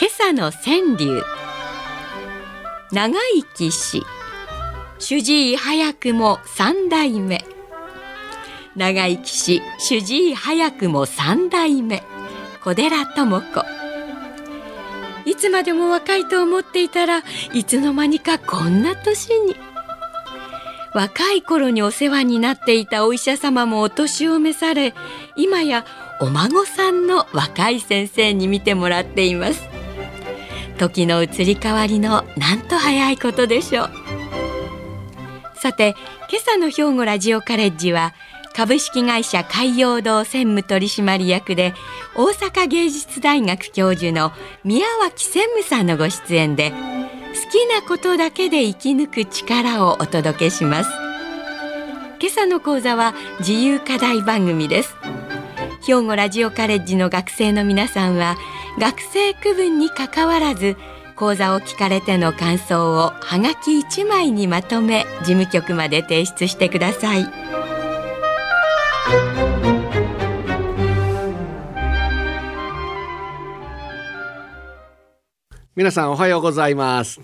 今朝の川柳。長生きし。主治医早くも三代目。長生きし。主治医早くも三代目。小寺智子。いつまでも若いと思っていたらいつの間にかこんな年に。若い頃にお世話になっていたお医者様もお年を召され今やお孫さんの若い先生に見てもらっています。時の移り変わりのなんと早いことでしょう。さて今朝の兵庫ラジオカレッジは株式会社海洋堂専務取締役で大阪芸術大学教授の宮脇専務さんのご出演で好きなことだけで生き抜く力をお届けします。今朝の講座は自由課題番組です。兵庫ラジオカレッジの学生の皆さんは学生区分にかかわらず講座を聞かれての感想をはがき1枚にまとめ事務局まで提出してください。皆さんおはようございます。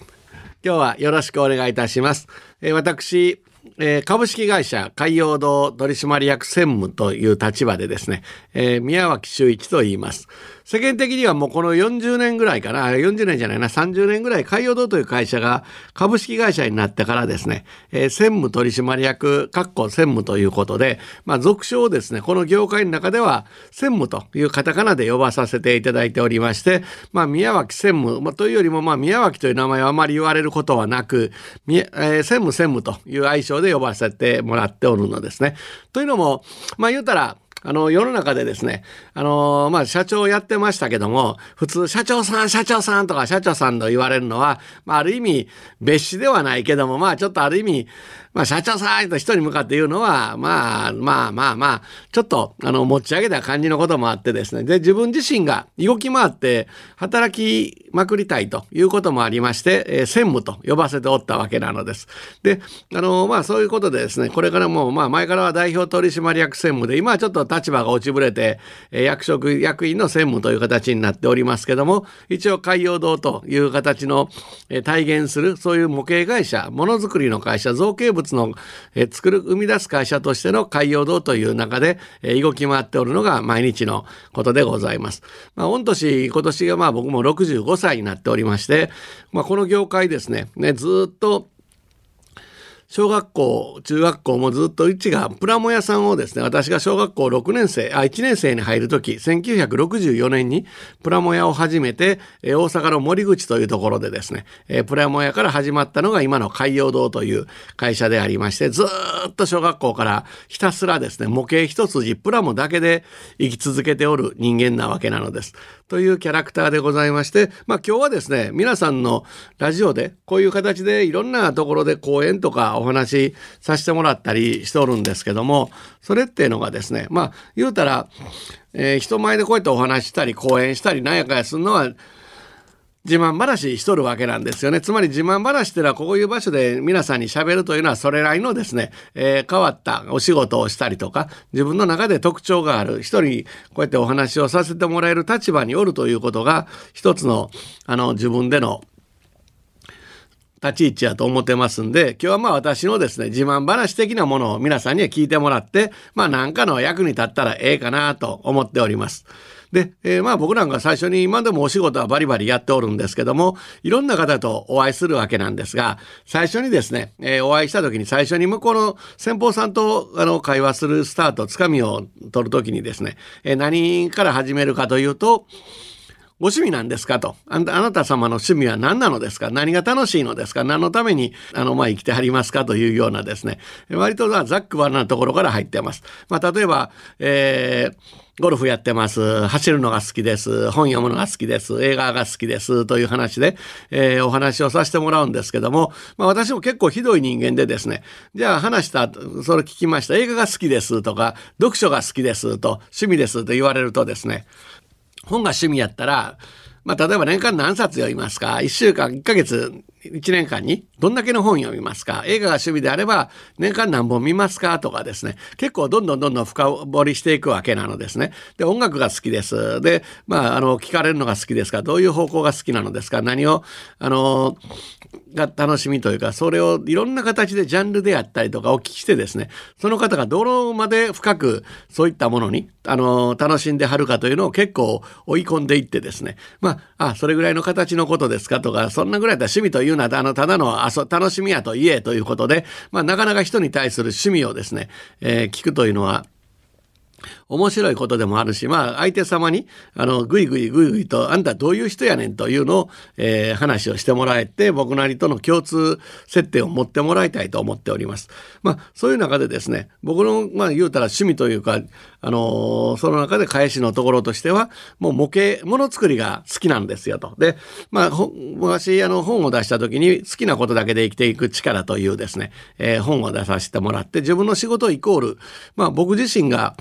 今日はよろしくお願いいたします、えー私えー株式会社海洋堂取締役専務という立場でですね、えー宮脇修一と言います。世間的にはもうこの40年ぐらいかな、40年じゃないな、30年ぐらい海洋堂という会社が株式会社になってからですね、えー専務取締役、かっこ専務ということで、まあ俗称をですね、この業界の中では専務というカタカナで呼ばさせていただいておりまして、まあ宮脇専務、まあ、というよりもまあ宮脇という名前はあまり言われることはなく、えー専務専務という愛称で呼ばせてもらっておるのですね。というのも、まあ言うたら、あの、世の中でですね、あのまあ、社長やってましたけども、普通、社長さん、社長さんとか社長さんと言われるのは、まあ、ある意味、別紙ではないけども、まあ、ちょっとある意味、まあ、社長さんと人に向かって言うのは、まあ、まあまあまあ、ちょっと、あの、持ち上げた感じのこともあってですね、で、自分自身が動き回って働きまくりたいということもありまして、えー専務と呼ばせておったわけなのです。で、あの、まあ、そういうことでですね、これからも、まあ、前からは代表取締役専務で、今はちょっと立場が落ちぶれて、えー役職、役員の専務という形になっておりますけども、一応海洋堂という形の、えー体現する、そういう模型会社、ものづくりの会社、造形物の、えー作る、生み出す会社としての海洋堂という中で、えー動き回っておるのが毎日のことでございます。まあ、御年、今年がまあ僕も65歳になっておりまして、まあ、この業界ですね、ね、ずっと、小学校、中学校もずっとうちがプラモ屋さんをですね、私が小学校6年生、あ、1年生に入るとき、1964年にプラモ屋を始めて、え大阪の森口というところでですね、えプラモ屋から始まったのが今の海洋堂という会社でありまして、ずっと小学校からひたすらですね、模型一筋プラモだけで生き続けておる人間なわけなのです。というキャラクターでございまして、まあ今日はですね、皆さんのラジオでこういう形でいろんなところで講演とかお話しさせてもらったりしておるんですけども、それっていうのがですね、まあ言うたら、えー人前でこうやってお話したり講演したりなんやかやするのは自慢話しとるわけなんですよね。つまり自慢話っていうのはこういう場所で皆さんに喋るというのはそれなりのですね、えー変わったお仕事をしたりとか、自分の中で特徴がある人にこうやってお話をさせてもらえる立場におるということが一つのあの自分での立ち位置やと思ってますんで、今日はまあ私のですね、自慢話的なものを皆さんには聞いてもらって、まあ何かの役に立ったらええかなと思っております。で、えーまあ僕なんか最初に今でもお仕事はバリバリやっておるんですけども、いろんな方とお会いするわけなんですが、最初にですね、えーお会いした時に最初に向こうの先方さんとあの会話するスタート、つかみを取る時にですね、えー何から始めるかというと、ご趣味なんですかと。あなた様の趣味は何なのですか？何が楽しいのですか？何のために、あの、まあ、生きてはりますかというようなですね、割とざっくばらなところから入ってます。まあ、例えば、えーゴルフやってます。走るのが好きです。本読むのが好きです。映画が好きです。という話で、えー、お話をさせてもらうんですけども、まあ私も結構ひどい人間でですね、じゃあ話した、それ聞きました。映画が好きですとか、読書が好きですと、趣味ですと言われるとですね、本が趣味やったら、まあ、例えば年間何冊読みますか ?1 週間、1ヶ月、1年間にどんだけの本読みますか？映画が趣味であれば年間何本見ますか？とかですね。結構どんどんどんどん深掘りしていくわけなのですね。で、音楽が好きです。で、まあ、あの、聞かれるのが好きですか？どういう方向が好きなのですか？何を、あの、が楽しみというか、それをいろんな形でジャンルであったりとかお聞きしてですね、その方がどのまで深くそういったものに、あの、楽しんではるかというのを結構追い込んでいってですね、まあ、あ、それぐらいの形のことですか？とか、そんなぐらいだったら趣味というのは、あの、ただの遊楽しみやと言えということで、まあ、なかなか人に対する趣味をですね、えー、聞くというのは、面白いことでもあるし、まあ、相手様に、あの、ぐいぐいぐいぐいと、あんたどういう人やねんというのを、えー、話をしてもらえて、僕なりとの共通設定を持ってもらいたいと思っております。まあ、そういう中でですね、僕の、まあ、言うたら趣味というか、あのー、その中で返しのところとしては、もう模型、もの作りが好きなんですよと。で、まあ、昔、あの、本を出した時に、好きなことだけで生きていく力というですね、えー、本を出させてもらって、自分の仕事イコール、まあ、僕自身が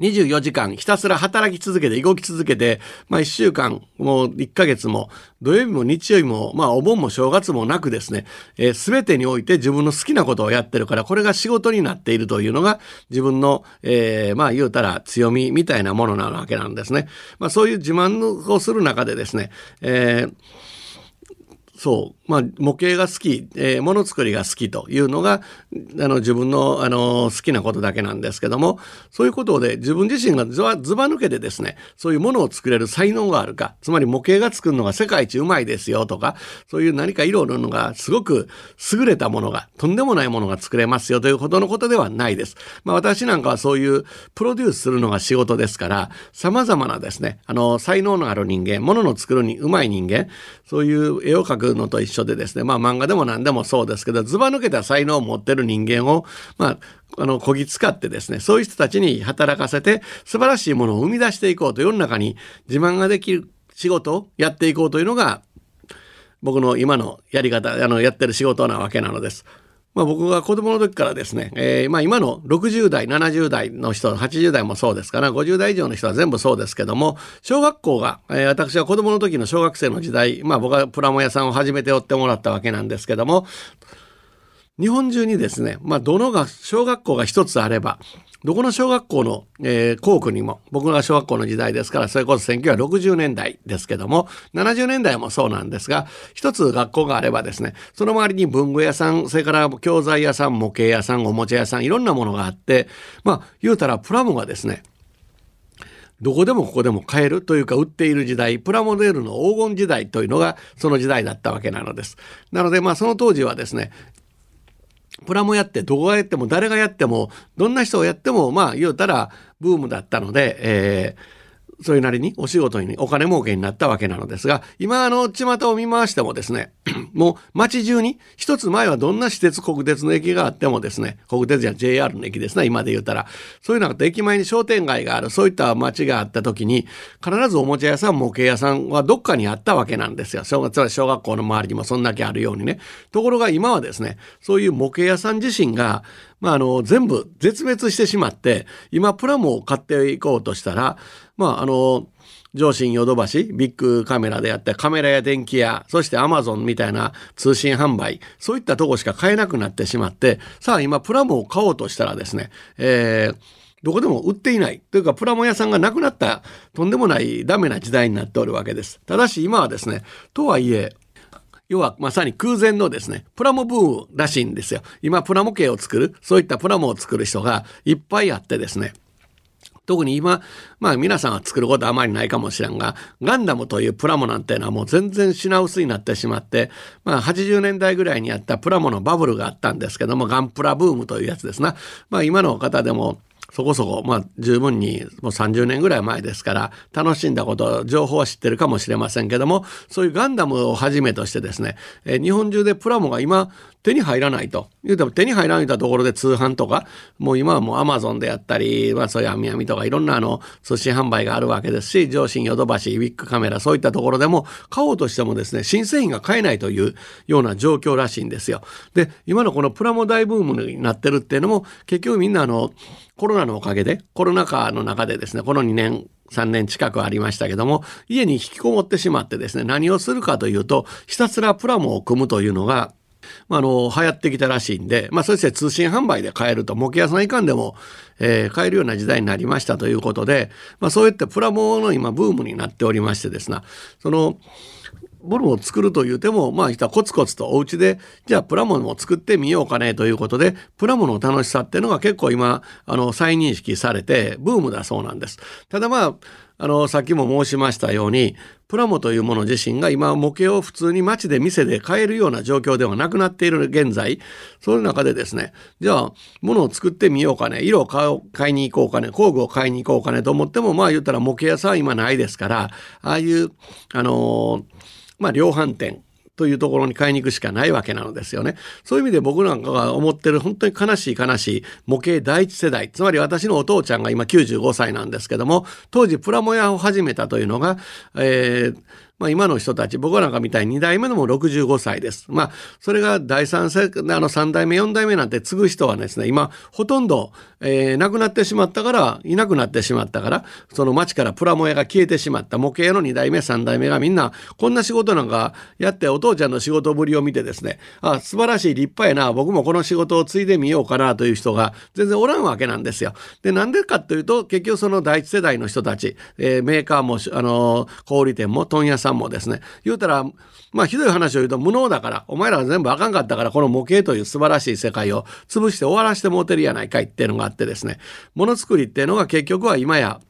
24時間ひたすら働き続けて動き続けて、まあ1週間、もう1ヶ月も、土曜日も日曜日も、まあお盆も正月もなくですね、えー、全てにおいて自分の好きなことをやってるから、これが仕事になっているというのが自分の、えー、まあ言うたら強みみたいなものなわけなんですね。まあそういう自慢をする中でですね、えーそう。まあ、模型が好き、えー、ものづくりが好きというのが、あの、自分の、あの、好きなことだけなんですけども、そういうことで自分自身がずばずば抜けてですね、そういうものを作れる才能があるか、つまり模型が作るのが世界一うまいですよとか、そういう何か色を塗るのがすごく優れたものが、とんでもないものが作れますよということのことではないです。まあ、私なんかはそういうプロデュースするのが仕事ですから、様々なですね、あの、才能のある人間、ものの作るにうまい人間、そういう絵を描くのと一緒でですね、まあ漫画でも何でもそうですけど、ずば抜けた才能を持ってる人間を、まあ、あの、こぎ使ってですね、そういう人たちに働かせて、素晴らしいものを生み出していこうと、世の中に自慢ができる仕事をやっていこうというのが、僕の今のやり方、あの、やってる仕事なわけなのです。まあ、僕が子供の時からですね、えー、まあ今の60代、70代の人、80代もそうですから、50代以上の人は全部そうですけども、小学校が、えー、私は子供の時の小学生の時代、まあ僕はプラモ屋さんを始めておってもらったわけなんですけども、日本中にですね、まあ、どのが、小学校が一つあれば、どこの小学校の、えー、校区にも、僕が小学校の時代ですから、それこそ1960年代ですけども、70年代もそうなんですが、一つ学校があればですね、その周りに文具屋さん、それから教材屋さん、模型屋さん、おもちゃ屋さん、いろんなものがあって、まあ、言うたらプラモがですね、どこでもここでも買えるというか売っている時代、プラモデルの黄金時代というのがその時代だったわけなのです。なのでまあその当時はですね、プラモやってどこがやっても誰がやってもどんな人をやってもまあ言うたらブームだったので、えーそれなりにお仕事にお金儲けになったわけなのですが、今あの、巷を見回してもですね、もう街中に、一つ前はどんな私鉄国鉄の駅があってもですね、国鉄や JR の駅ですね、今で言うたら、そういうのが駅前に商店街がある、そういった街があった時に、必ずおもちゃ屋さん、模型屋さんはどっかにあったわけなんですよ。小学小学校の周りにもそんだけあるようにね。ところが今はですね、そういう模型屋さん自身が、まあ、あの、全部絶滅してしまって、今プラモを買っていこうとしたら、まあ、あの、上信ヨドバシ、ビッグカメラであってカメラや電気屋、そしてアマゾンみたいな通信販売、そういったとこしか買えなくなってしまって、さあ今プラモを買おうとしたらですね、えー、どこでも売っていない。というか、プラモ屋さんがなくなったとんでもないダメな時代になっておるわけです。ただし今はですね、とはいえ、要はまさに空前のですね、プラモブームらしいんですよ。今、プラモ系を作る、そういったプラモを作る人がいっぱいあってですね、特に今、まあ皆さんは作ることあまりないかもしれんが、ガンダムというプラモなんていうのはもう全然品薄になってしまって、まあ80年代ぐらいにあったプラモのバブルがあったんですけども、ガンプラブームというやつですな。まあ今の方でも、そこそこ、まあ、十分にもう30年ぐらい前ですから楽しんだこと情報は知ってるかもしれませんけどもそういうガンダムをはじめとしてですね、えー、日本中でプラモが今手に入らないと言うても手に入らないところで通販とかもう今はもうアマゾンであったり、まあ、そういう網網とかいろんなあの通信販売があるわけですし上信ヨドバシウィッグカメラそういったところでも買おうとしてもですね新製品が買えないというような状況らしいんですよ。で今のこのプラモ大ブームになってるっていうのも結局みんなあのコロナのおかげでコロナ禍の中でですねこの2年3年近くありましたけども家に引きこもってしまってですね何をするかというとひたすらプラモを組むというのがまあ、あの流行ってきたらしいんで、まあ、そして通信販売で買えると模型屋さんいかんでも、えー、買えるような時代になりましたということで、まあ、そういったプラモの今ブームになっておりましてですねそのものを作るというてもまあ人はコツコツとお家でじゃあプラモも作ってみようかねということでプラモの楽しさっていうのが結構今あの再認識されてブームだそうなんです。ただまああのさっきも申しましたようにプラモというもの自身が今模型を普通に街で店で買えるような状況ではなくなっている現在そういう中でですねじゃあ物を作ってみようかね色を買いに行こうかね工具を買いに行こうかねと思ってもまあ言ったら模型屋さんは今ないですからああいうあのまあ量販店というところに買いに行くしかないわけなのですよね。そういう意味で僕なんかが思ってる本当に悲しい悲しい模型第一世代つまり私のお父ちゃんが今95歳なんですけども当時プラモヤを始めたというのが、えーまあ、今の人たち、僕なんかみたいに2代目のも65歳です。まあ、それが第3世、あの3代目、4代目なんて継ぐ人はですね、今、ほとんど、えー、亡くなってしまったから、いなくなってしまったから、その町からプラモ屋が消えてしまった、模型の2代目、3代目がみんな、こんな仕事なんかやって、お父ちゃんの仕事ぶりを見てですね、あ、素晴らしい、立派やな、僕もこの仕事を継いでみようかなという人が全然おらんわけなんですよ。で、なんでかというと、結局その第一世代の人たち、えー、メーカーも、あの小売店も問屋さんさんもですね、言うたら、まあひどい話を言うと無能だから、お前らは全部あかんかったから、この模型という素晴らしい世界を潰して終わらしてもうてるやないかいっていうのがあってですね、ものづくりっていうのが結局は今や、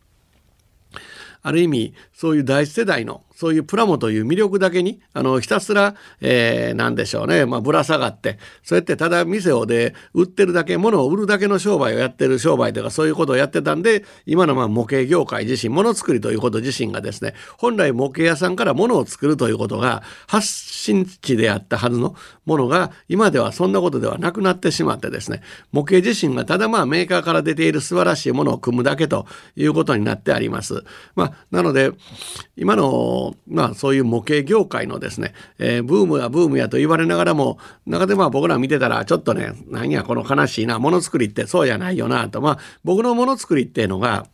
ある意味そういう第一世代のそういうプラモという魅力だけにあのひたすら、えー、何でしょうね、まあ、ぶら下がってそうやってただ店をで売ってるだけ物を売るだけの商売をやってる商売とかそういうことをやってたんで今のまあ模型業界自身ものづくりということ自身がですね本来模型屋さんから物を作るということが発信地であったはずのものが今ではそんなことではなくなってしまってですね模型自身がただまあメーカーから出ている素晴らしいものを組むだけということになってあります。まあ、なので今のまあそういう模型業界のですね、えー、ブームやブームやと言われながらも中でまあ僕ら見てたらちょっとね何やこの悲しいなものづくりってそうじゃないよなと。まあ僕のものづくりっていうのが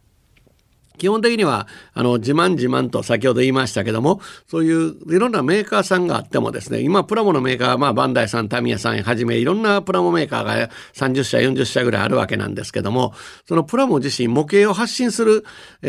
基本的にはあの自慢自慢と先ほど言いましたけどもそういういろんなメーカーさんがあってもですね今プラモのメーカーまあバンダイさんタミヤさんはじめいろんなプラモメーカーが30社40社ぐらいあるわけなんですけどもそのプラモ自身模型を発信する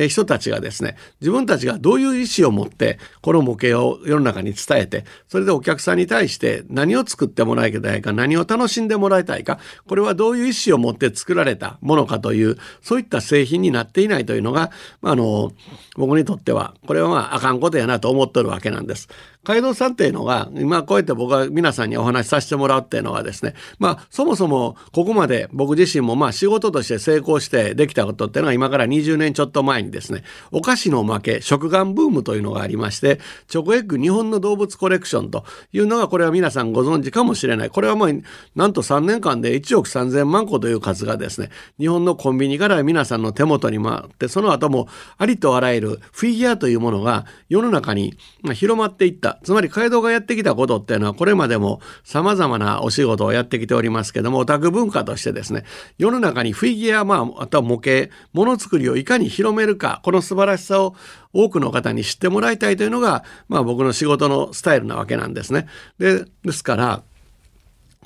人たちがですね自分たちがどういう意思を持ってこの模型を世の中に伝えてそれでお客さんに対して何を作ってもらいたいか何を楽しんでもらいたいかこれはどういう意思を持って作られたものかというそういった製品になっていないというのがあの僕にとってはこれはまああかんことやなと思っとるわけなんです。街道さんっていうのが今こうやって僕は皆さんにお話しさせてもらうっていうのはですねまあそもそもここまで僕自身もまあ仕事として成功してできたことっていうのが今から20年ちょっと前にですねお菓子のおまけ食玩ブームというのがありましてチョコエッグ日本の動物コレクションというのがこれは皆さんご存知かもしれないこれはまあなんと3年間で1億3000万個という数がですね日本のコンビニから皆さんの手元に回ってその後もありとあらゆるフィギュアというものが世の中に広まっていったつまり街道がやってきたことっていうのはこれまでも様々なお仕事をやってきておりますけどもオタク文化としてですね世の中にフィギュア、まあ、あとは模型ものづくりをいかに広めるかこの素晴らしさを多くの方に知ってもらいたいというのが、まあ、僕の仕事のスタイルなわけなんですね。でですから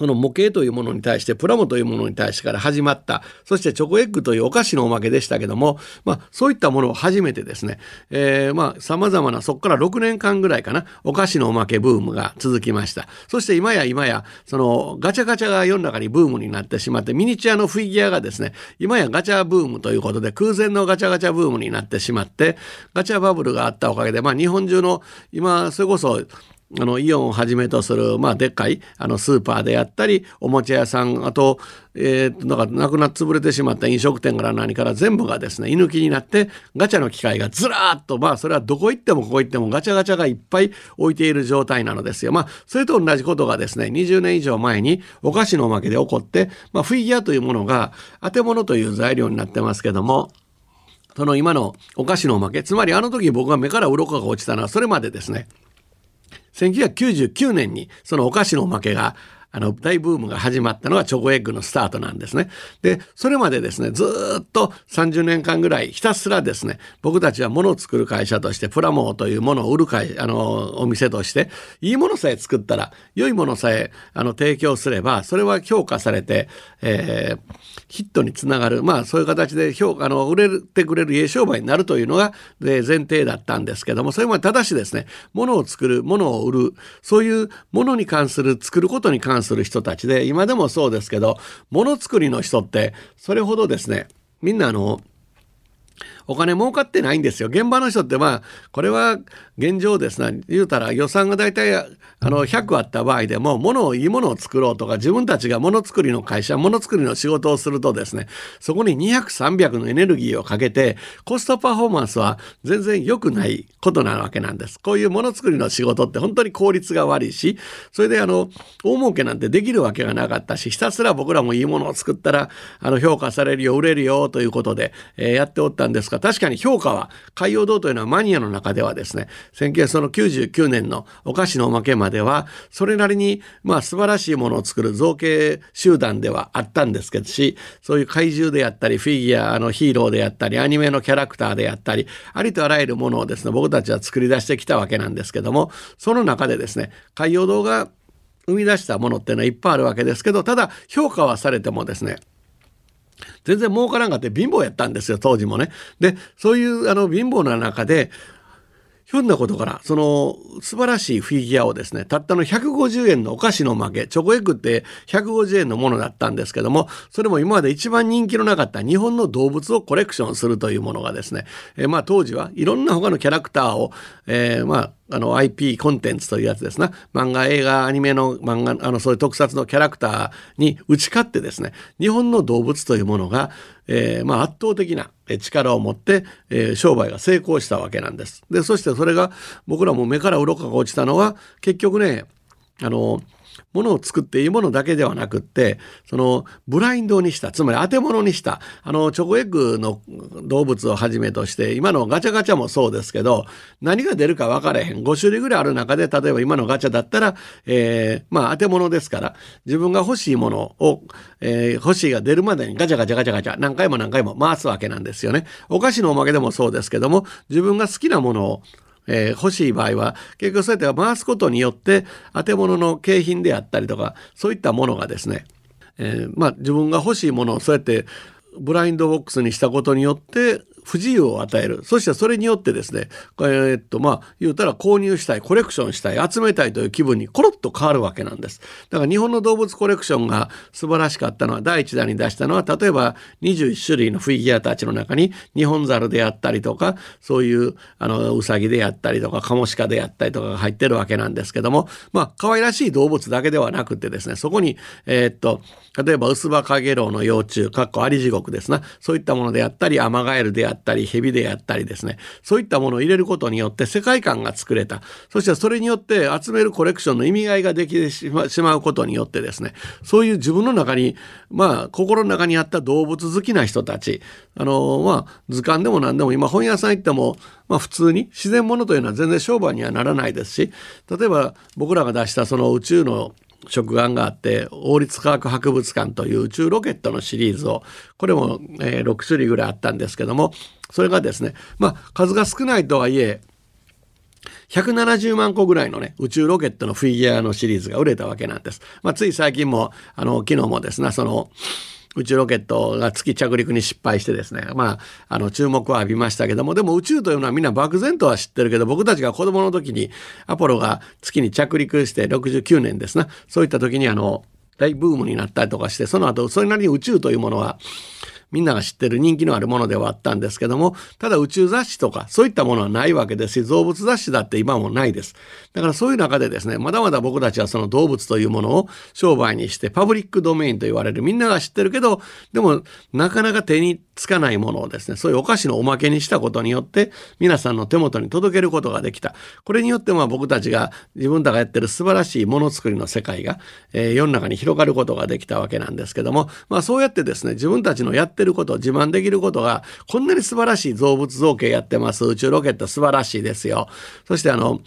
この模型というものに対してプラモというものに対してから始まったそしてチョコエッグというお菓子のおまけでしたけども、まあ、そういったものを初めてですね、えー、まあ様々なそこから6年間ぐらいかなお菓子のおまけブームが続きました。そして今や今やそのガチャガチャが世の中にブームになってしまってミニチュアのフィギュアがですね今やガチャブームということで空前のガチャガチャブームになってしまってガチャバブルがあったおかげで、まあ、日本中の今それこそあの、イオンをはじめとする、まあ、でっかい、あの、スーパーであったり、おもちゃ屋さん、あと、えー、なんか、なくなっ潰れてしまった飲食店から何から全部がですね、居抜きになって、ガチャの機械がずらっと、まあ、それはどこ行ってもここ行ってもガチャガチャがいっぱい置いている状態なのですよ。まあ、それと同じことがですね、20年以上前にお菓子のおまけで起こって、まあ、フィギュアというものが、当て物という材料になってますけども、その今のお菓子のおまけ、つまりあの時僕が目から鱗が落ちたのはそれまでですね、1999年にそのお菓子のおまけがあの、大ブームが始まったのがチョコエッグのスタートなんですね。で、それまでですね、ずっと30年間ぐらいひたすらですね、僕たちは物を作る会社として、プラモというものを売る会、あの、お店として、いいものさえ作ったら、良いものさえ、あの、提供すれば、それは評価されて、えー、ヒットにつながる、まあ、そういう形で評価、あの、売れてくれる家商売になるというのが、前提だったんですけども、それもただしですね、物を作る、物を売る、そういうものに関する、作ることに関するする人たちで、今でもそうですけど、ものづくりの人って、それほどですね、みんなあの、お金儲かってないんですよ。現場の人ってまあ、これは現状ですね。言うたら予算が大体あの100あった場合でも、物をいいものを作ろうとか、自分たちがものづくりの会社、ものづくりの仕事をするとですね、そこに200、300のエネルギーをかけて、コストパフォーマンスは全然良くないことなわけなんです。こういうものづくりの仕事って本当に効率が悪いし、それであの、大儲けなんてできるわけがなかったし、ひたすら僕らもいいものを作ったら、あの、評価されるよ、売れるよ、ということで、えー、やっておったんですが、確かに評価は、海洋堂というのはマニアの中ではですね、1999年のお菓子のおまけまでは、それなりに、まあ素晴らしいものを作る造形集団ではあったんですけどし、そういう怪獣であったり、フィギュアのヒーローであったり、アニメのキャラクターであったり、ありとあらゆるものをですね、僕たちは作り出してきたわけなんですけども、その中でですね、海洋堂が生み出したものっていうのはいっぱいあるわけですけど、ただ評価はされてもですね、全然儲からんかって貧乏やったんですよ、当時もね。で、そういうあの貧乏な中で、ひょんなことから、その素晴らしいフィギュアをですね、たったの150円のお菓子の負け、チョコエッグって150円のものだったんですけども、それも今まで一番人気のなかった日本の動物をコレクションするというものがですね、えー、まあ当時はいろんな他のキャラクターを、えー、まああの IP コンテンツというやつですな漫画映画アニメの漫画あのそういう特撮のキャラクターに打ち勝ってですね日本の動物というものが、えー、まあ、圧倒的な力を持って、えー、商売が成功したわけなんです。でそしてそれが僕らも目から鱗が落ちたのは結局ねあのものを作っていいものだけではなくって、そのブラインドにした、つまり当て物にした、あのチョコエッグの動物をはじめとして、今のガチャガチャもそうですけど、何が出るか分からへん。5種類ぐらいある中で、例えば今のガチャだったら、えー、まあ当て物ですから、自分が欲しいものを、えー、欲しいが出るまでにガチャガチャガチャガチャ何回も何回も回すわけなんですよね。お菓子のおまけでもそうですけども、自分が好きなものをえー、欲しい場合は結局そうやって回すことによって当て物の景品であったりとかそういったものがですね、えー、まあ自分が欲しいものをそうやってブラインドボックスにしたことによって不自由を与える。そしてそれによってですね、えー、っと、まあ、言うたら購入したい、コレクションしたい、集めたいという気分にコロッと変わるわけなんです。だから日本の動物コレクションが素晴らしかったのは、第一弾に出したのは、例えば21種類のフィギュアたちの中に、日本猿であったりとか、そういう、あの、ウサギであったりとか、カモシカであったりとかが入ってるわけなんですけども、まあ、可愛らしい動物だけではなくてですね、そこに、えー、っと、例えば、ウスバカゲロウの幼虫、かっこアリジゴクですな、そういったものであったり、アマガエルであったり、ヘビであったりですね、そういったものを入れることによって世界観が作れた。そしてそれによって集めるコレクションの意味合いができてしまうことによってですね、そういう自分の中に、まあ、心の中にあった動物好きな人たち、あの、まあ、図鑑でも何でも今本屋さん行っても、まあ普通に自然物というのは全然商売にはならないですし、例えば僕らが出したその宇宙の食玩があって王立科学博物館という宇宙ロケットのシリーズをこれも、え、6種類ぐらいあったんですけどもそれがですねまあ数が少ないとはいえ170万個ぐらいのね、宇宙ロケットのフィギュアのシリーズが売れたわけなんです。まあ、つい最近も、あの、昨日もですね、その、宇宙ロケットが月着陸に失敗してですね、まあ、あの、注目を浴びましたけども、でも宇宙というのはみんな漠然とは知ってるけど、僕たちが子供の時にアポロが月に着陸して69年ですな、そういった時にあの、大ブームになったりとかして、その後、それなりに宇宙というものは、みんなが知ってる人気のあるものではあったんですけども、ただ宇宙雑誌とかそういったものはないわけですし、動物雑誌だって今もないです。だからそういう中でですね、まだまだ僕たちはその動物というものを商売にしてパブリックドメインと言われるみんなが知ってるけど、でもなかなか手につかないものをですね、そういうお菓子のおまけにしたことによって皆さんの手元に届けることができた。これによってまあ僕たちが自分たちがやってる素晴らしいものづくりの世界が、えー、世の中に広がることができたわけなんですけども、まあそうやってですね、自分たちのやってること、自慢できることが、こんなに素晴らしい動物造形やってます。宇宙ロケット素晴らしいですよ。そしてあの、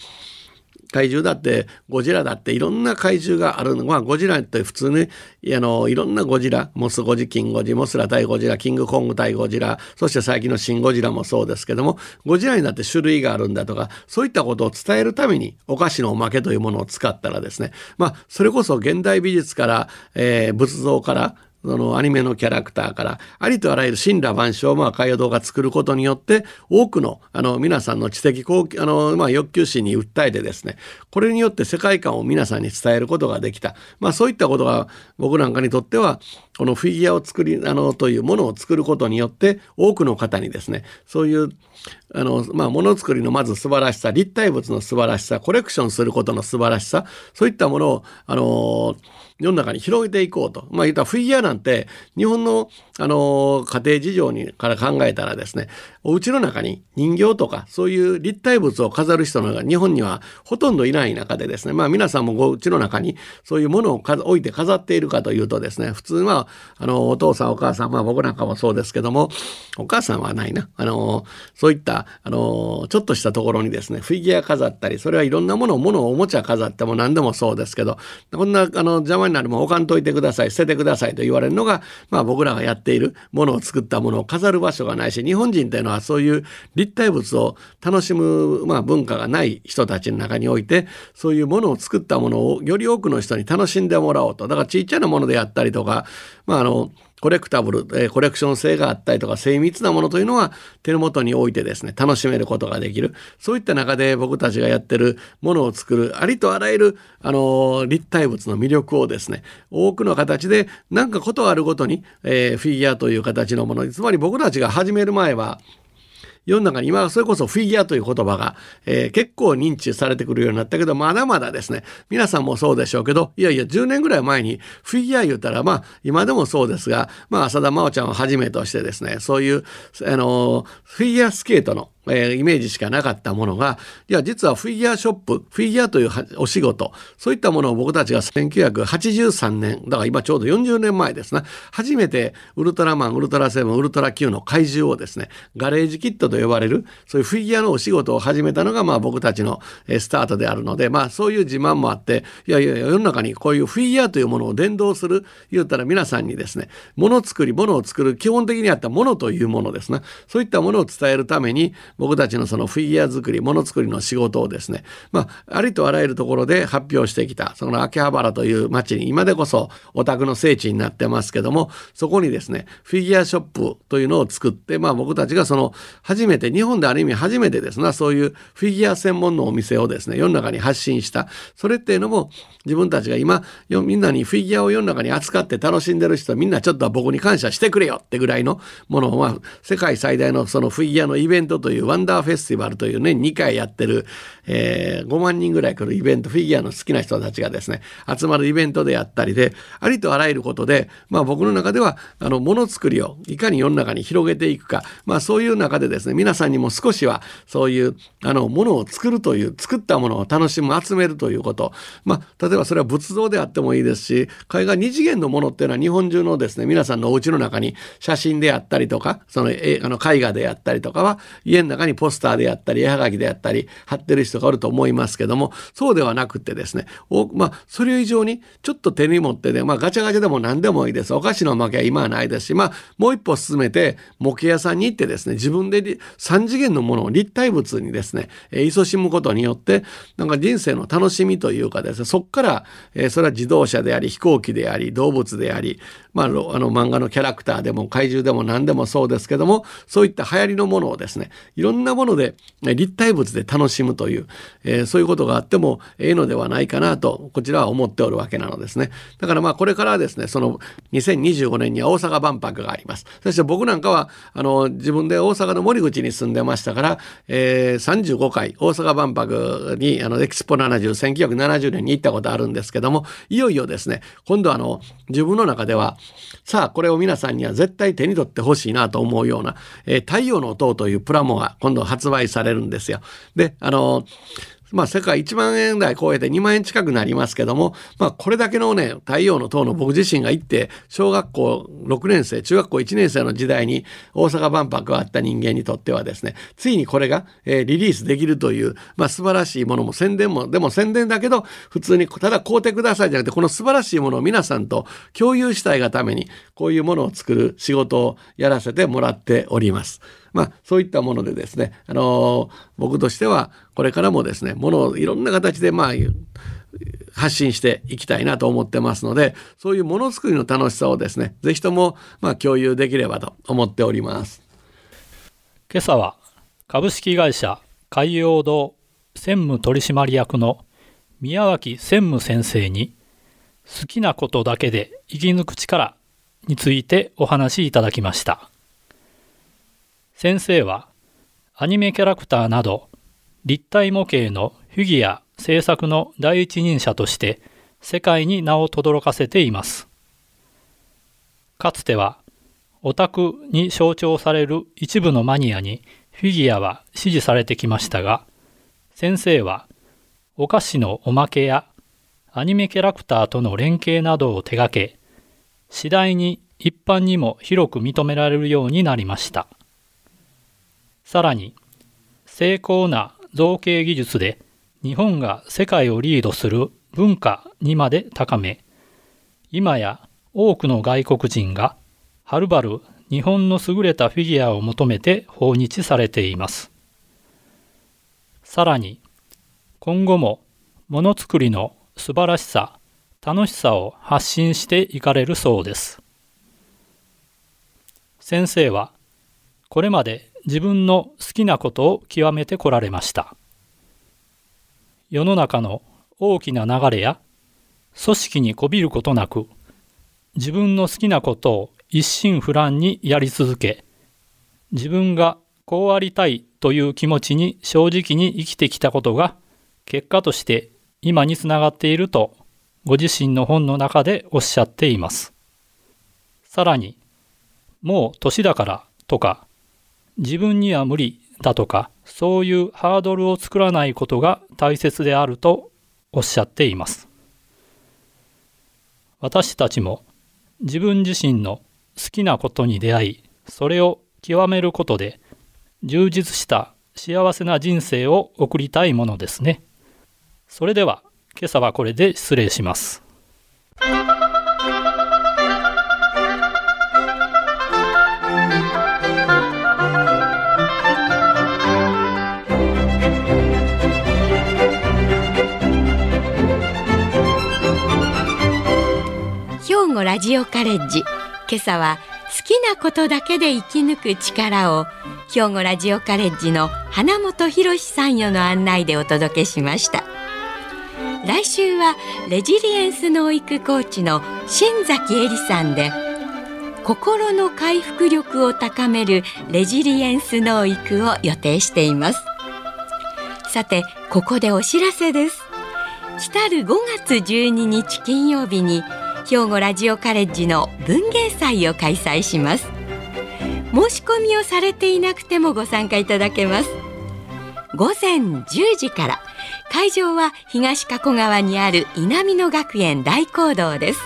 怪獣だってゴジラだっていろんな怪獣があるのまあゴジラって普通にあのいろんなゴジラモスゴジキンゴジモスラ対ゴジラキングコング対ゴジラそして最近のシン・ゴジラもそうですけどもゴジラになって種類があるんだとかそういったことを伝えるためにお菓子のおまけというものを使ったらですねまあそれこそ現代美術から、えー、仏像からそのアニメのキャラクターからありとあらゆる神羅万象まあ海洋堂が作ることによって多くのあの皆さんの知的好あの、まあ、欲求心に訴えてですねこれによって世界観を皆さんに伝えることができた、まあ、そういったことが僕なんかにとってはこのフィギュアを作りあのというものを作ることによって多くの方にですねそういうあの、まあ、ものづくりのまず素晴らしさ立体物の素晴らしさコレクションすることの素晴らしさそういったものをあの世の中に広げていこうと。まあ言ったらフィギュアなんて日本のあの家庭事情にから考えたらですねお家の中に人形とかそういう立体物を飾る人のが日本にはほとんどいない中でですねまあ皆さんもご家の中にそういうものを置いて飾っているかというとですね普通はあのお父さんお母さんまあ僕なんかもそうですけどもお母さんはないなあのそういったあのちょっとしたところにですねフィギュア飾ったりそれはいろんなものを物をおもちゃ飾っても何でもそうですけどこんなあの邪魔になるもん置かんといてください。捨ててくださいと言われるのがまあ僕らがやっているものを作ったものを飾る場所がないし日本人というのはそういう立体物を楽しむ、まあ、文化がない人たちの中においてそういうものを作ったものをより多くの人に楽しんでもらおうと。だからちっちゃなものであったりとか、まあ、あのコレクタブル、えー、コレクション性があったりとか精密なものというのは手元に置いてですね楽しめることができる。そういった中で僕たちがやってるものを作るありとあらゆる、あのー、立体物の魅力をですね多くの形で何かことあるごとに、えー、フィギュアという形のものつまり僕たちが始める前は世の中に今それこそフィギュアという言葉が、えー、結構認知されてくるようになったけどまだまだですね。皆さんもそうでしょうけどいやいや10年ぐらい前にフィギュア言うたらまあ今でもそうですがまあ浅田真央ちゃんをはじめとしてですねそういうあのフィギュアスケートのえー、イメージしかなかったものがいや実はフィギュアショップフィギュアというお仕事そういったものを僕たちが1983年だから今ちょうど40年前ですね初めてウルトラマンウルトラセブンウルトラ Q の怪獣をですねガレージキットと呼ばれるそういうフィギュアのお仕事を始めたのがまあ僕たちのスタートであるのでまあそういう自慢もあっていやいや世の中にこういうフィギュアというものを伝道する言ったら皆さんにですねもの作りものを作る基本的にあったものというものですねそういったものを伝えるために僕たちのそのフィギュア作りものづくりの仕事をですね、まあ、ありとあらゆるところで発表してきたその秋葉原という街に今でこそオタクの聖地になってますけどもそこにですねフィギュアショップというのを作って、まあ、僕たちがその初めて日本である意味初めてですねそういうフィギュア専門のお店をですね世の中に発信した。それっていうのも自分たちが今みんなにフィギュアを世の中に扱って楽しんでる人みんなちょっと僕に感謝してくれよってぐらいのものを、まあ、世界最大のそのフィギュアのイベントというワンダーフェスティバルというね2回やってる、えー、5万人ぐらい来るイベントフィギュアの好きな人たちがですね集まるイベントでやったりでありとあらゆることで、まあ、僕の中ではあのものづくりをいかに世の中に広げていくか、まあ、そういう中でですね皆さんにも少しはそういうあのものを作るという作ったものを楽しむ集めるということ、まあ、例えばそれは仏像であってもいいですし海外二次元のものっていうのは日本中のですね皆さんのお家の中に写真であったりとかそのえあの絵画であったりとかは家の中中にポスターであったり絵はがきであったり貼ってる人がおると思いますけどもそうではなくてですねお、まあ、それ以上にちょっと手に持ってね、まあ、ガチャガチャでも何でもいいです。お菓子のおまけは今はないですし、まあ、もう一歩進めて模型屋さんに行ってですね自分で3次元のものを立体物にですね、えー、勤しむことによってなんか人生の楽しみというかですねそっから、えー、それは自動車であり飛行機であり動物であり、まあ、あの漫画のキャラクターでも怪獣でも何でもそうですけどもそういった流行りのものをですねいろんなもので立体物で楽しむという、えー、そういうことがあってもええのではないかなとこちらは思っておるわけなのですね。だからまあこれからはですねその2025年には大阪万博があります。そして僕なんかはあの自分で大阪の森口に住んでましたから、えー、35回大阪万博にあのエキスポ70 1970年に行ったことあるんですけどもいよいよですね今度あの自分の中ではさあこれを皆さんには絶対手に取ってほしいなと思うような、えー、太陽の塔というプラモが今度発売されるんですよ。であのまあ世界1万円台超えて2万円近くなりますけども、まあこれだけのね、太陽の塔の僕自身が行って、小学校6年生、中学校1年生の時代に大阪万博があった人間にとってはですね、ついにこれが、えー、リリースできるという、まあ素晴らしいものも宣伝も、でも宣伝だけど、普通にただ買うてくださいじゃなくて、この素晴らしいものを皆さんと共有したいがために、こういうものを作る仕事をやらせてもらっております。まあ、そういったものでですね、あの、僕としてはこれからもですねものをいろんな形でまあ発信していきたいなと思ってますのでそういうものづくりの楽しさをですね是非ともま共有できればと思っております今朝は株式会社海洋堂専務取締役の宮脇専務先生に好きなことだけで生き抜く力についてお話しいただきました。先生はアニメキャラクターなど立体模型のフィギュア制作の第一人者として世界に名を轟かせています。かつてはオタクに象徴される一部のマニアにフィギュアは支持されてきましたが先生はお菓子のおまけやアニメキャラクターとの連携などを手掛け次第に一般にも広く認められるようになりました。さらに、精巧な造形技術で日本が世界をリードする文化にまで高め、今や多くの外国人がはるばる日本の優れたフィギュアを求めて訪日されています。さらに、今後もものづくりの素晴らしさ、楽しさを発信していかれるそうです。先生は、これまで自分の好きなことを極めてこられました。世の中の大きな流れや組織にこびることなく自分の好きなことを一心不乱にやり続け自分がこうありたいという気持ちに正直に生きてきたことが結果として今につながっているとご自身の本の中でおっしゃっています。さらに、もう年だからとか自分には無理だとかそういうハードルを作らないことが大切であるとおっしゃっています。私たちも自分自身の好きなことに出会いそれを極めることで充実した幸せな人生を送りたいものですね。それでは今朝はこれで失礼します。ラジオカレッジ。今朝は好きなことだけで生き抜く力を兵庫ラジオカレッジの花本博さんよの案内でお届けしました。来週はレジリエンス農育コーチの新崎恵里さんで心の回復力を高めるレジリエンス農育を予定しています。さてここでお知らせです。来たる5月12日金曜日に兵庫ラジオカレッジの文芸祭を開催します。申し込みをされていなくてもご参加いただけます。午前10時から会場は東加古川にある稲美野学園大講堂です。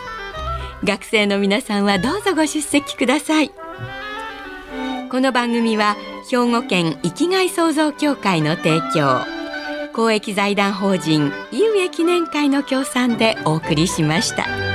学生の皆さんはどうぞご出席ください。この番組は兵庫県生きがい創造協会の提供。公益財団法人井上記念会の協賛でお送りしました。